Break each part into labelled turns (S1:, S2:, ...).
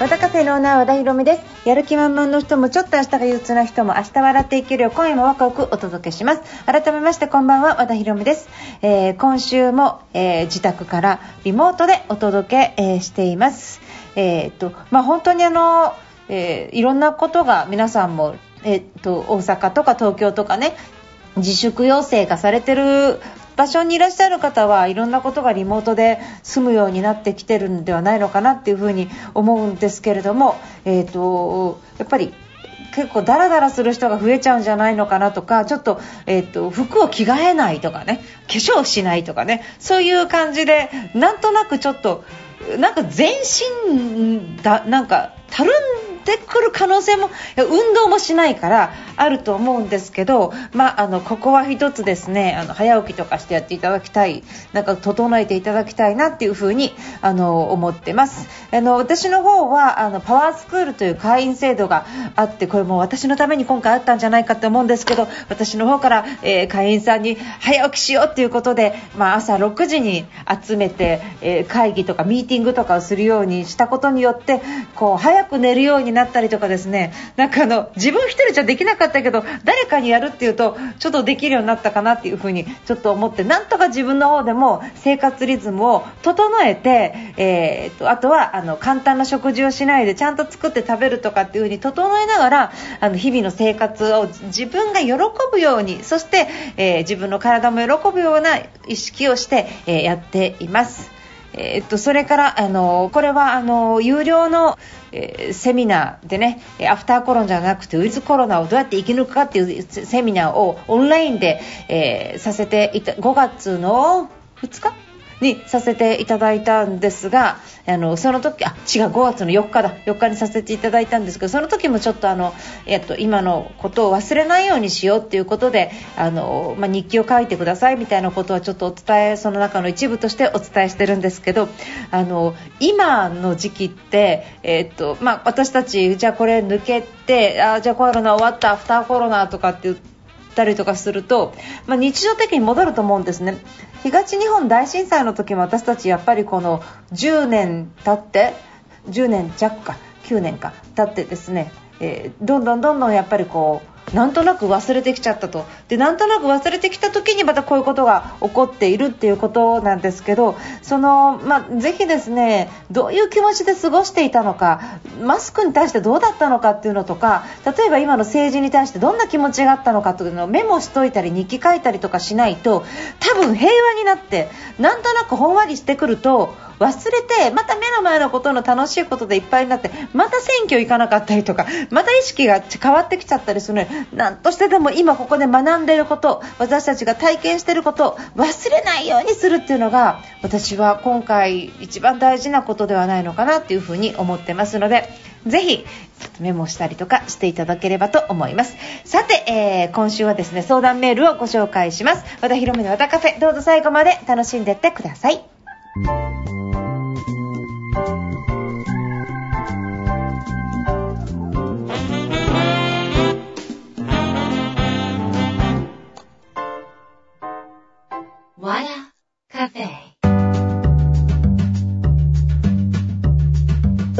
S1: 和田カフェのオーナー和田博美です。やる気満々の人もちょっと明日が憂鬱な人も明日笑っていけるよう今夜もワクワクお届けします。改めましてこんばんは和田博美です、えー今週も、えー自宅からリモートでお届け、えーしています。えっとまあ本当にあの、えいろんなことが皆さんもえっと大阪とか東京とかね自粛要請がされてる場所にいらっしゃる方はいろんなことがリモートで済むようになってきてるんではないのかなっていうふうに思うんですけれども、えー、とやっぱり結構ダラダラする人が増えちゃうんじゃないのかなとかちょっと,、えー、と服を着替えないとかね化粧しないとかねそういう感じでなんとなくちょっとなんか全身だなんかたるんでくる可能性も運動もしないからあると思うんですけど、まあ、あのここは一つですねあの早起きとかしてやっていただきたいなんか整えていただきたいなっていうふにあの思ってます。あの私の方はあのパワースクールという会員制度があってこれも私のために今回あったんじゃないかって思うんですけど私の方から、えー会員さんに早起きしようっていうことで、まあ、朝6時に集めて、えー会議とかミーティングとかをするようにしたことによってこう早く寝るようになったりとかですねなんかあの自分一人じゃできなかったけど誰かにやるっていうとちょっとできるようになったかなっていうふうにちょっと思ってなんとか自分の方でも生活リズムを整えて、えーとあとはあの簡単な食事をしないでちゃんと作って食べるとかっていうふうに整えながらあの日々の生活を自分が喜ぶようにそして、えー自分の体も喜ぶような意識をして、えーやっています。えっとそれからあのこれはあの有料の、えーセミナーでねアフターコロナじゃなくてウィズコロナをどうやって生き抜くかっていうセセミナーをオンラインで、えーさせていた5月の2日？にさせていただいたんですがあのその時あ違う5月の4日だ。4日にさせていただいたんですけどその時もちょっとあの、えっと、今のことを忘れないようにしようっていうことであの、まあ、日記を書いてくださいみたいなことはちょっとお伝えその中の一部としてお伝えしてるんですけどあの今の時期って、えっとまあ、私たちじゃあこれ抜けてあじゃあコロナ終わったアフターコロナとかって言ってたりとかすると、まあ、日常的に戻ると思うんですね。東日本大震災の時も私たちやっぱりこの10年経って10年弱か9年か経ってですね、えーどんどんどんどんやっぱりこうなんとなく忘れてきちゃったと。でなんとなく忘れてきた時にまたこういうことが起こっているっていうことなんですけどその、まあ、ぜひですねどういう気持ちで過ごしていたのかマスクに対してどうだったのかっていうのとか例えば今の政治に対してどんな気持ちがあったのかというのをメモしといたり日記書いたりとかしないと多分平和になってなんとなくほんわりしてくると忘れてまた目の前のことの楽しいことでいっぱいになってまた選挙行かなかったりとかまた意識が変わってきちゃったりするので何としてでも今ここで学んでいること私たちが体験していることを忘れないようにするっていうのが私は今回一番大事なことではないのかなっていうふうに思ってますのでぜひメモしたりとかしていただければと思います。さて、えー今週はですね相談メールをご紹介します。和田博美の和田カフェどうぞ最後まで楽しんでってください。和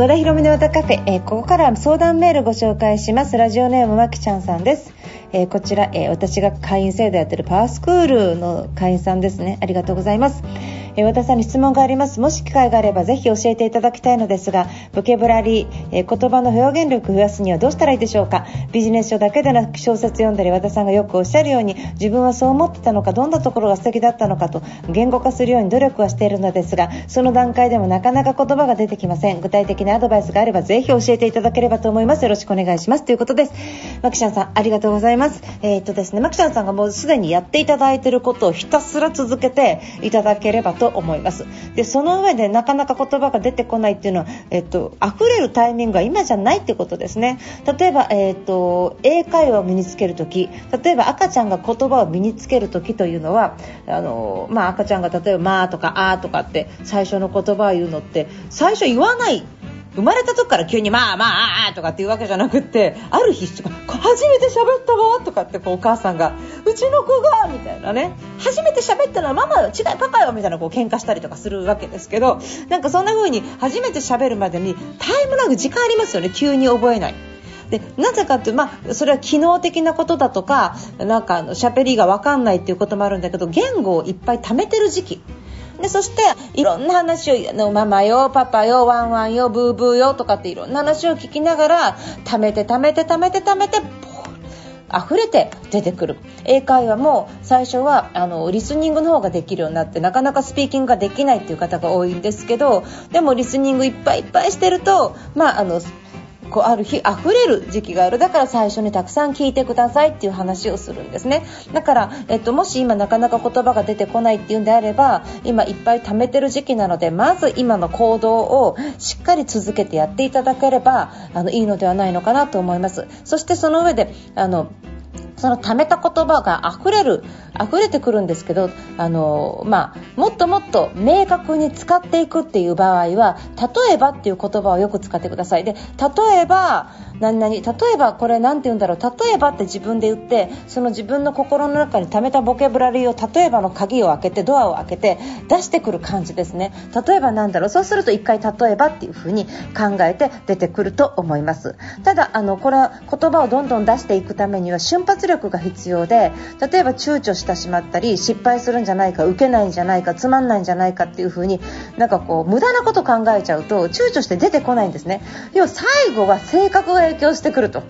S1: 田博美の歌カフェ、えーここから相談メールご紹介します。ラジオネームまきちゃんさんです、えーこちら、えー私が会員制度やってるパワースクールの会員さんですね。ありがとうございます、えー和田さんに質問があります。もし機会があればぜひ教えていただきたいのですがボキャブラリー、えー言葉の表現力を増やすにはどうしたらいいでしょうか？ビジネス書だけでなく小説読んだり和田さんがよくおっしゃるように自分はそう思ってたのかどんなところが素敵だったのかと言語化するように努力はしているのですがその段階でもなかなか言葉が出てきません。具体的なアドバイスがあればぜひ教えていただければと思います。よろしくお願いします。ということです。マキちゃんさんありがとうございます。えーっとですねマキちゃんさんがもうすでにやっていただいていることをひたすら続けていただければとと思います。でその上でなかなか言葉が出てこないっていうのは、えっと、溢れるタイミングは今じゃないってことですね。例えば、えっと、英会話を身につける時例えば赤ちゃんが言葉を身につける時というのはあの、まあ、赤ちゃんが例えば「まあ」とか「あ」とかって最初の言葉を言うのって最初言わない生まれた時から急にまあまああとかっていうわけじゃなくってある日初めて喋ったわとかってこうお母さんがうちの子がみたいなね初めて喋ったのはママ違いパパよみたいなこう喧嘩したりとかするわけですけどなんかそんな風に初めて喋るまでにタイムラグ時間ありますよね急に覚えない。でなぜかっていうまあ、それは機能的なことだとかなんか喋りが分かんないっていうこともあるんだけど言語をいっぱい貯めてる時期でそしていろんな話をのママよパパよワンワンよブーブーよとかっていろんな話を聞きながら貯めて貯めて貯めて貯めて溢れて出てくる。英会話も最初はあのリスニングの方ができるようになってなかなかスピーキングができないっていう方が多いんですけどでもリスニングいっぱいいっぱいしてるとまああのこうある日溢れる時期がある。だから最初にたくさん聞いてくださいっていう話をするんですね。だから、えっと、もし今なかなか言葉が出てこないっていうんであれば今いっぱい貯めてる時期なのでまず今の行動をしっかり続けてやっていただければあのいいのではないのかなと思います。そしてその上であのその貯めた言葉が溢れる溢れてくるんですけどあの、まあ、もっともっと明確に使っていくっていう場合は例えばっていう言葉をよく使ってください。で例えば何々例えばこれ何て言うんだろう。例えばって自分で言ってその自分の心の中に貯めたボキャブラリーを例えばの鍵を開けてドアを開けて出してくる感じですね。例えばなんだろう。そうすると1回例えばっていう風に考えて出てくると思います。ただあのこれは言葉をどんどん出していくためには瞬発力が必要で例えば躊躇してしまったり失敗するんじゃないか受けないんじゃないかつまんないんじゃないかっていう風になんかこう無駄なこと考えちゃうと躊躇して出てこないんですね要は最後は性格が影響してくると。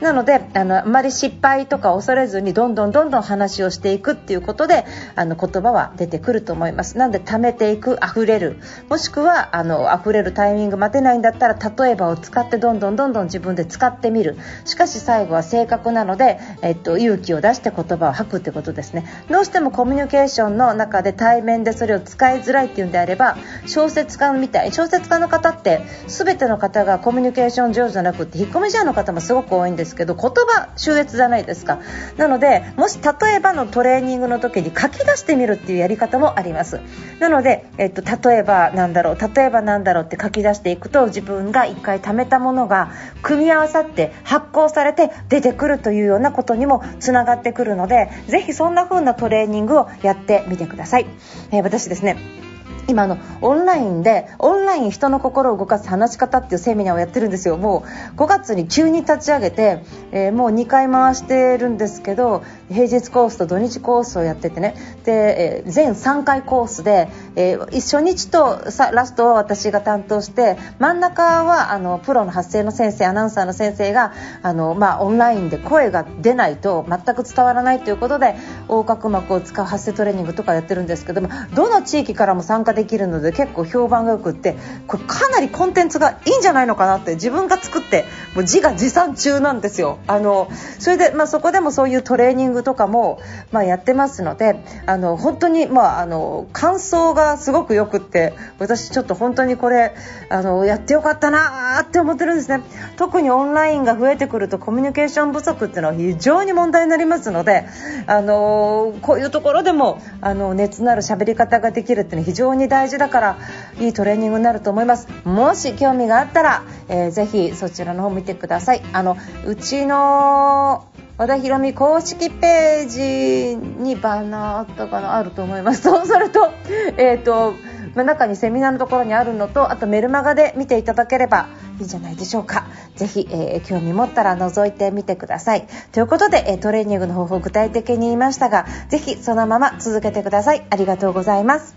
S1: なのであのあまり失敗とか恐れずにどんどんどんどん話をしていくっていうことであの言葉は出てくると思います。なので貯めていく溢れる。もしくはあの溢れるタイミング待てないんだったら例えばを使ってどんどんどんどん自分で使ってみる。しかし最後は正確なので、えっと、勇気を出して言葉を吐くってことですね。どうしてもコミュニケーションの中で対面でそれを使いづらいっていうんであれば小説家みたい小説家の方って全ての方がコミュニケーション上手じゃなくて引っ込み思案の方もすごく多いんですですけど言葉秀逸じゃないですか。なのでもし例えばのトレーニングの時に書き出してみるっていうやり方もあります。なので、えっと、例えばなんだろう例えばなんだろうって書き出していくと自分が1回貯めたものが組み合わさって発行されて出てくるというようなことにもつながってくるのでぜひそんな風なトレーニングをやってみてください、えー、私ですね今のオンラインでオンライン人の心を動かす話し方っていうセミナーをやってるんですよ。もう5月に急に立ち上げて、えー、もう2回回してるんですけど平日コースと土日コースをやっててね。で、えー、全3回コースで、えー、初日とさラストは私が担当して真ん中はあのプロの発声の先生アナウンサーの先生があの、まあ、オンラインで声が出ないと全く伝わらないということで横隔膜を使う発声トレーニングとかやってるんですけどもどの地域からも参加できるので結構評判がよくってこれかなりコンテンツがいいんじゃないのかなって自分が作ってもう自画自賛中なんですよ。あのそれで、まあ、そこでもそういうトレーニングとかも、まあ、やってますのであの本当に、まあ、あの感想がすごくよくって私ちょっと本当にこれあのやってよかったなって思ってるんですね。特にオンラインが増えてくるとコミュニケーション不足っていうのは非常に問題になりますのであのこういうところでもあの熱のある喋り方ができるっていうのは非常に大事だからいいトレーニングになると思います。もし興味があったら、えー、ぜひそちらの方見てください。あのうちの和田博美公式ページにバナーあったかなあると思います。そうすると,、えーとま、中にセミナーのところにあるのとあとメルマガで見ていただければいいんじゃないでしょうか。ぜひ、えー、興味持ったら覗いてみてください。ということで、えトレーニングの方法を具体的に言いましたがぜひそのまま続けてください。ありがとうございます。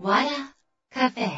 S1: わらカフェ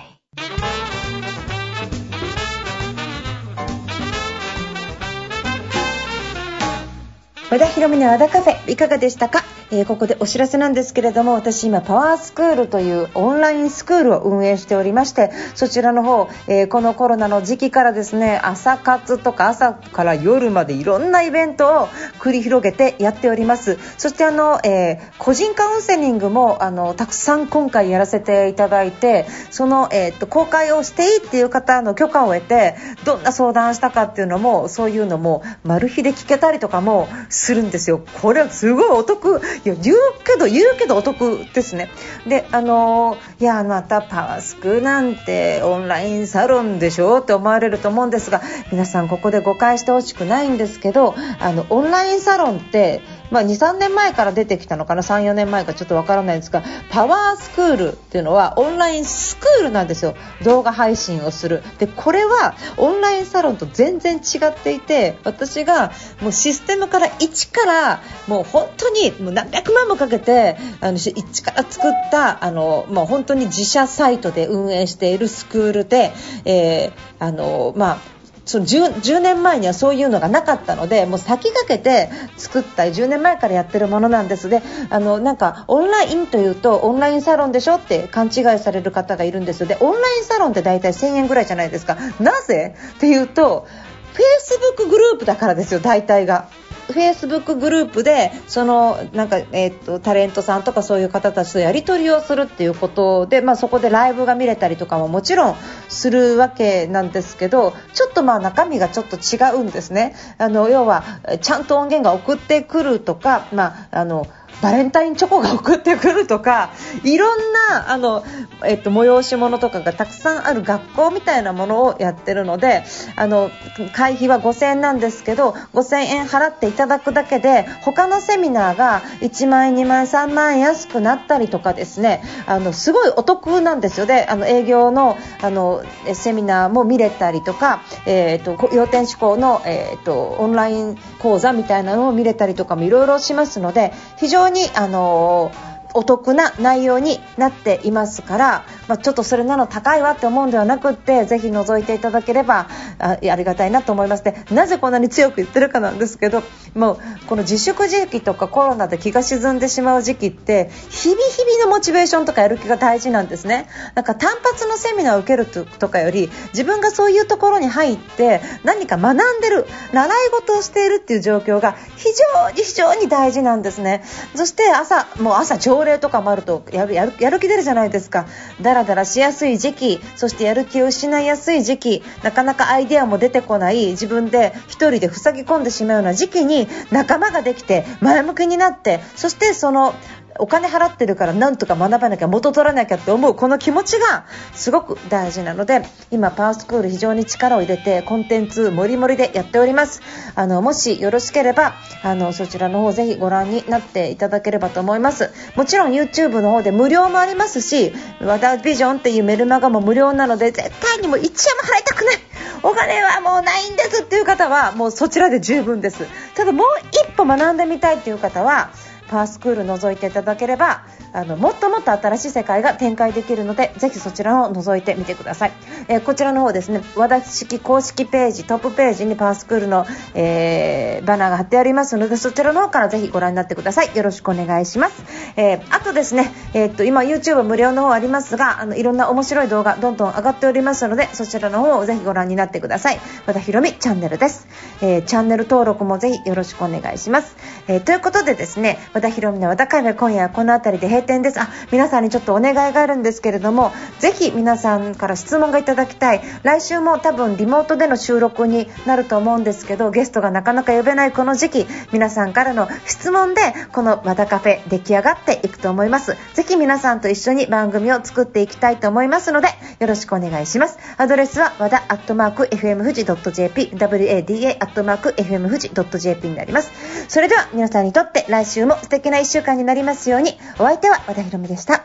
S1: 和田広美の和田カフェいかがでしたか？えー、ここでお知らせなんですけれども私今パワースクールというオンラインスクールを運営しておりましてそちらの方、えー、このコロナの時期からですね朝活とか朝から夜までいろんなイベントを繰り広げてやっております。そしてあの、えー、個人カウンセリングもあのたくさん今回やらせていただいてその、えー、っと公開をしていいっていう方の許可を得てどんな相談したかっていうのもそういうのもマル秘で聞けたりとかもするんですよ。これはすごいお得いや言うけど言うけどお得ですね。であのいやまたパワースクなんてオンラインサロンでしょって思われると思うんですが皆さんここで誤解してほしくないんですけどあのオンラインサロンってまあ、23年前から出てきたのかな34年前かちょっとわからないんですがパワースクールっていうのはオンラインスクールなんですよ。動画配信をする。でこれはオンラインサロンと全然違っていて私がもうシステムから一からもう本当にもう何百万もかけてあの一から作ったあの、まあ、本当に自社サイトで運営しているスクールで、えー、あのまあその 10, 10, 年前にはそういうのがなかったのでもう先駆けて作った10年前からやってるものなんですであのなんかオンラインというとオンラインサロンでしょって勘違いされる方がいるんですでオンラインサロンって大体1000円ぐらいじゃないですかなぜ？っていうとフェイスブックグループだからですよ大体が。フェイスブックグループでそのなんか、えーと、タレントさんとかそういう方たちとやり取りをするっていうことで、まあ、そこでライブが見れたりとかももちろんするわけなんですけどちょっとまあ中身がちょっと違うんですね。あの要はちゃんと音源が送ってくるとか、まあ、あのバレンタインチョコが送ってくるとかいろんなあの、えっと、催し物とかがたくさんある学校みたいなものをやってるのであの会費は5000円なんですけど5000円払っていただくだけで他のセミナーが1万円、2万円、3万円安くなったりとかですねあのすごいお得なんですよ。であの営業のあのセミナーも見れたりとか、えーと、要点思考の、えーとオンライン講座みたいなのを見れたりとかもいろいろしますので非常常にあのーお得な内容になっていますから、まあ、ちょっとそれなの高いわって思うんではなくってぜひ覗いていただければあありがたいなと思います。でなぜこんなに強く言ってるかなんですけどもうこの自粛時期とかコロナで気が沈んでしまう時期って日々日々のモチベーションとかやる気が大事なんですね。なんか単発のセミナーを受けるとかより自分がそういうところに入って何か学んでる習い事をしているっていう状況が非常に非常に大事なんですね。そして朝もう朝上朝礼とかもあるとやるやるやる気出るじゃないですか。だらだらしやすい時期そしてやる気を失いやすい時期なかなかアイデアも出てこない自分で1人で塞ぎ込んでしまうような時期に仲間ができて前向きになってそしてそのお金払ってるからなんとか学ばなきゃ元取らなきゃって思うこの気持ちがすごく大事なので今パワースクール非常に力を入れてコンテンツもりもりでやっております。あのもしよろしければあのそちらの方ぜひご覧になっていただければと思います。もちろん YouTube の方で無料もありますし和田ビジョンっていうメルマガも無料なので絶対にもう1円も払いたくない。お金はもうないんですっていう方はもうそちらで十分です。ただもう一歩学んでみたいっていう方はパワースクール覗いていただければあのもっともっと新しい世界が展開できるのでぜひそちらを覗いてみてください、えー、こちらの方ですね和田式公式ページトップページにパースクールの、えー、バナーが貼ってありますのでそちらの方からぜひご覧になってください。よろしくお願いします、えー、あとですね、え、っと今 YouTube 無料の方ありますがあのいろんな面白い動画どんどん上がっておりますのでそちらの方をぜひご覧になってください。和田ひろみチャンネルです、えチャンネル登録もぜひよろしくお願いします、えということでですね和田ひろみの和田カフェ今夜はこの辺りで閉店です。あ皆さんにちょっとお願いがあるんですけれどもぜひ皆さんから質問がいただきたい。来週も多分リモートでの収録になると思うんですけどゲストがなかなか呼べないこの時期皆さんからの質問でこの和田カフェ出来上がっていくと思います。ぜひ皆さんと一緒に番組を作っていきたいと思いますのでよろしくお願いします。アドレスは和田アットマーク FM 富士 .jp wada アットマーク FM 富士 .jp になります。それでは皆さんにとって来週も敵な1週間になりますように。お相手は和田ひろみでした。